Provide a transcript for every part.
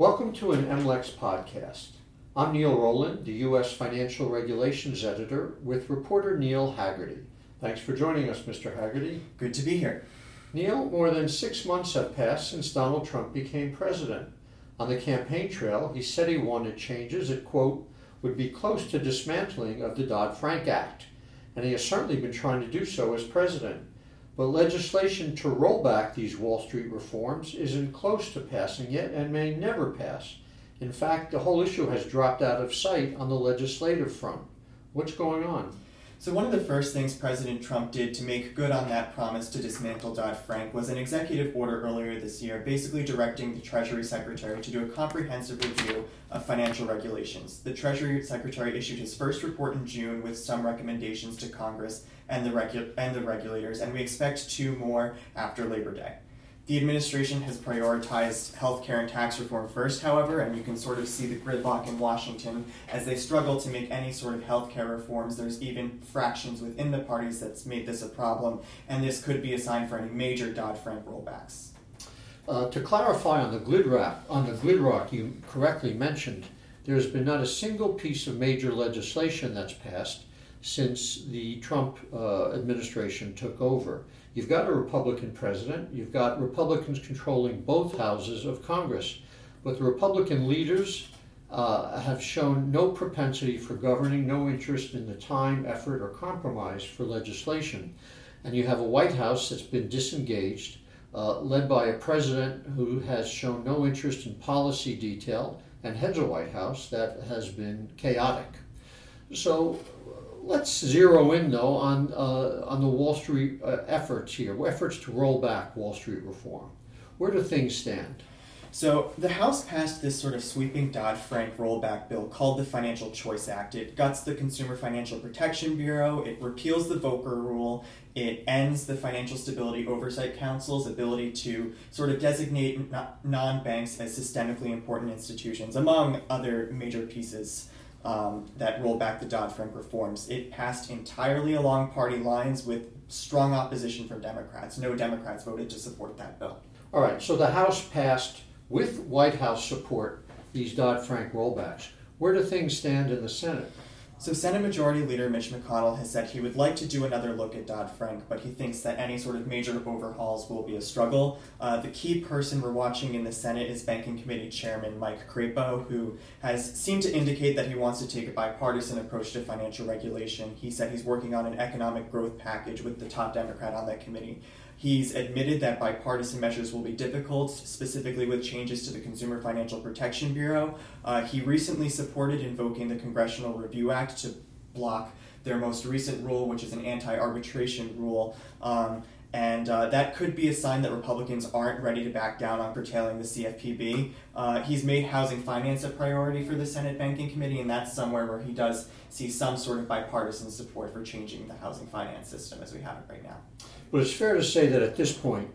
Welcome to an MLEX podcast. I'm Neil Roland, the U.S. Financial Regulations Editor, with reporter Neil Haggerty. Thanks for joining us, Mr. Haggerty. Good to be here. Neil, more than six months have passed since Donald Trump became president. On the campaign trail, he said he wanted changes that, quote, would be close to dismantling of the Dodd Frank Act, and he has certainly been trying to do so as president. But legislation to roll back these Wall Street reforms isn't close to passing yet and may never pass. In fact, the whole issue has dropped out of sight on the legislative front. What's going on? So, one of the first things President Trump did to make good on that promise to dismantle Dodd Frank was an executive order earlier this year, basically directing the Treasury Secretary to do a comprehensive review of financial regulations. The Treasury Secretary issued his first report in June with some recommendations to Congress and the, regu- and the regulators, and we expect two more after Labor Day. The administration has prioritized healthcare and tax reform first, however, and you can sort of see the gridlock in Washington as they struggle to make any sort of healthcare reforms. There's even fractions within the parties that's made this a problem, and this could be a sign for any major Dodd Frank rollbacks. Uh, to clarify on the gridlock, on the gridlock you correctly mentioned, there's been not a single piece of major legislation that's passed since the Trump uh, administration took over. You've got a Republican president, you've got Republicans controlling both houses of Congress, but the Republican leaders uh, have shown no propensity for governing, no interest in the time, effort, or compromise for legislation. And you have a White House that's been disengaged, uh, led by a president who has shown no interest in policy detail, and heads a White House that has been chaotic. So let's zero in though on uh, on the Wall Street uh, efforts here, efforts to roll back Wall Street reform. Where do things stand? So the House passed this sort of sweeping Dodd-Frank rollback bill called the Financial Choice Act. It guts the Consumer Financial Protection Bureau. It repeals the Volcker Rule. It ends the Financial Stability Oversight Council's ability to sort of designate non-banks as systemically important institutions, among other major pieces um, that rolled back the Dodd Frank reforms. It passed entirely along party lines with strong opposition from Democrats. No Democrats voted to support that bill. All right, so the House passed with White House support these Dodd Frank rollbacks. Where do things stand in the Senate? So, Senate Majority Leader Mitch McConnell has said he would like to do another look at Dodd Frank, but he thinks that any sort of major overhauls will be a struggle. Uh, the key person we're watching in the Senate is Banking Committee Chairman Mike Crapo, who has seemed to indicate that he wants to take a bipartisan approach to financial regulation. He said he's working on an economic growth package with the top Democrat on that committee. He's admitted that bipartisan measures will be difficult, specifically with changes to the Consumer Financial Protection Bureau. Uh, he recently supported invoking the Congressional Review Act to block their most recent rule, which is an anti arbitration rule. Um, and uh, that could be a sign that Republicans aren't ready to back down on curtailing the CFPB. Uh, he's made housing finance a priority for the Senate Banking Committee, and that's somewhere where he does see some sort of bipartisan support for changing the housing finance system as we have it right now. But it's fair to say that at this point,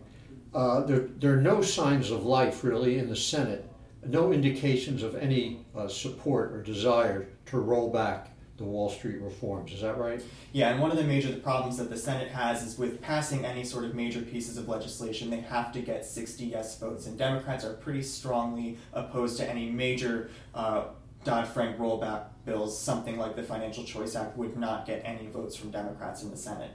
uh, there, there are no signs of life really in the Senate, no indications of any uh, support or desire to roll back the Wall Street reforms. Is that right? Yeah, and one of the major problems that the Senate has is with passing any sort of major pieces of legislation, they have to get 60 yes votes, and Democrats are pretty strongly opposed to any major uh, Dodd Frank rollback bills. Something like the Financial Choice Act would not get any votes from Democrats in the Senate.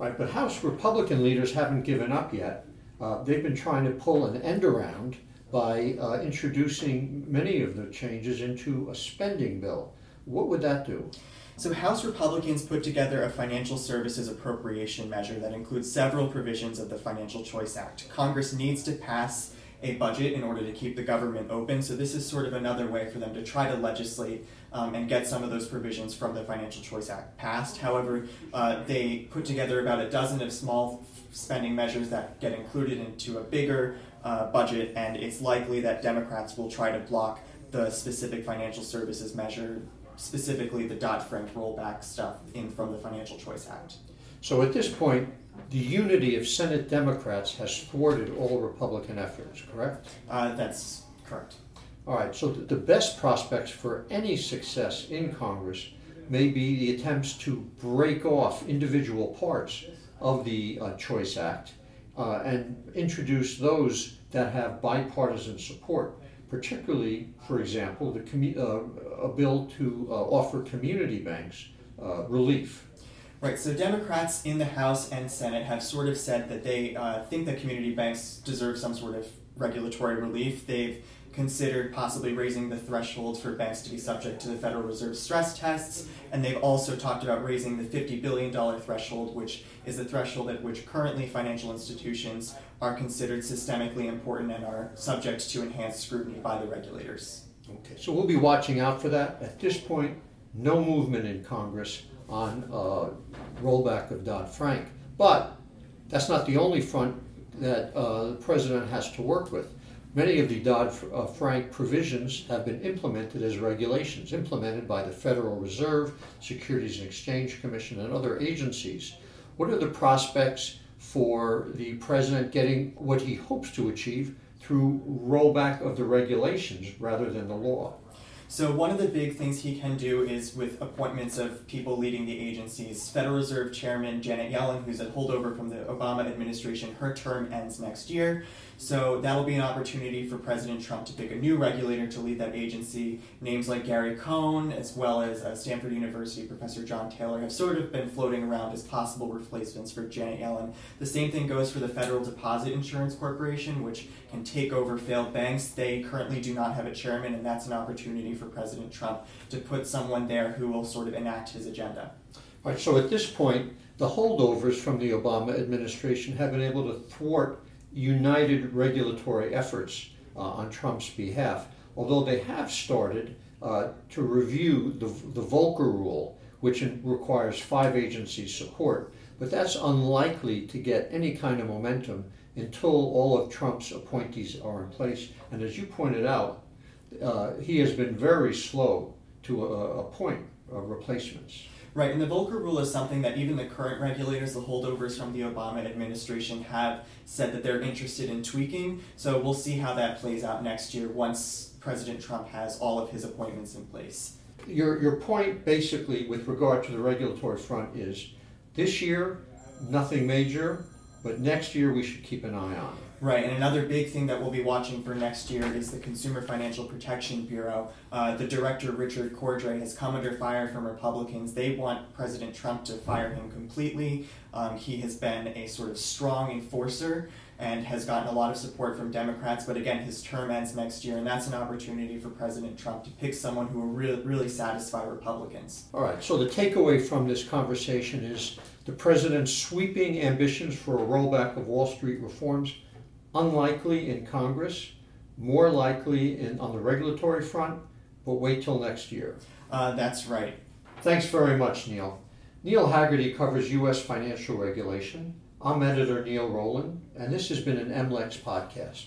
Right, but House Republican leaders haven't given up yet. Uh, they've been trying to pull an end around by uh, introducing many of the changes into a spending bill. What would that do? So, House Republicans put together a financial services appropriation measure that includes several provisions of the Financial Choice Act. Congress needs to pass a budget in order to keep the government open. So this is sort of another way for them to try to legislate um, and get some of those provisions from the Financial Choice Act passed. However, uh, they put together about a dozen of small spending measures that get included into a bigger uh, budget, and it's likely that Democrats will try to block the specific financial services measure, specifically the Dodd Frank rollback stuff in from the Financial Choice Act. So at this point, the unity of Senate Democrats has thwarted all Republican efforts, correct? Uh, that's correct. All right, so the best prospects for any success in Congress may be the attempts to break off individual parts of the uh, Choice Act uh, and introduce those that have bipartisan support. particularly, for example, the commu- uh, a bill to uh, offer community banks uh, relief. Right, so Democrats in the House and Senate have sort of said that they uh, think that community banks deserve some sort of regulatory relief. They've considered possibly raising the threshold for banks to be subject to the Federal Reserve stress tests, and they've also talked about raising the $50 billion threshold, which is the threshold at which currently financial institutions are considered systemically important and are subject to enhanced scrutiny by the regulators. Okay, so we'll be watching out for that. At this point, no movement in Congress on uh, rollback of Dodd Frank. But that's not the only front that uh, the president has to work with. Many of the Dodd uh, Frank provisions have been implemented as regulations, implemented by the Federal Reserve, Securities and Exchange Commission, and other agencies. What are the prospects for the president getting what he hopes to achieve through rollback of the regulations rather than the law? So one of the big things he can do is with appointments of people leading the agencies. Federal Reserve Chairman Janet Yellen, who's a holdover from the Obama administration, her term ends next year. So that'll be an opportunity for President Trump to pick a new regulator to lead that agency. Names like Gary Cohn, as well as uh, Stanford University professor John Taylor, have sort of been floating around as possible replacements for Janet Yellen. The same thing goes for the Federal Deposit Insurance Corporation, which can take over failed banks. They currently do not have a chairman, and that's an opportunity for President Trump to put someone there who will sort of enact his agenda. All right, so at this point, the holdovers from the Obama administration have been able to thwart united regulatory efforts uh, on Trump's behalf, although they have started uh, to review the, the Volcker rule, which requires five agencies' support. But that's unlikely to get any kind of momentum until all of Trump's appointees are in place. And as you pointed out, uh, he has been very slow to uh, appoint uh, replacements. Right, and the Volcker Rule is something that even the current regulators, the holdovers from the Obama administration, have said that they're interested in tweaking. So we'll see how that plays out next year once President Trump has all of his appointments in place. Your, your point, basically, with regard to the regulatory front, is this year, nothing major, but next year we should keep an eye on. Right, and another big thing that we'll be watching for next year is the Consumer Financial Protection Bureau. Uh, the director, Richard Cordray, has come under fire from Republicans. They want President Trump to fire him completely. Um, he has been a sort of strong enforcer and has gotten a lot of support from Democrats, but again, his term ends next year, and that's an opportunity for President Trump to pick someone who will really, really satisfy Republicans. All right, so the takeaway from this conversation is the president's sweeping ambitions for a rollback of Wall Street reforms unlikely in Congress, more likely in, on the regulatory front, but wait till next year. Uh, that's right. Thanks very much, Neil. Neil Haggerty covers U.S. financial regulation. I'm editor Neil Roland, and this has been an MLEX podcast.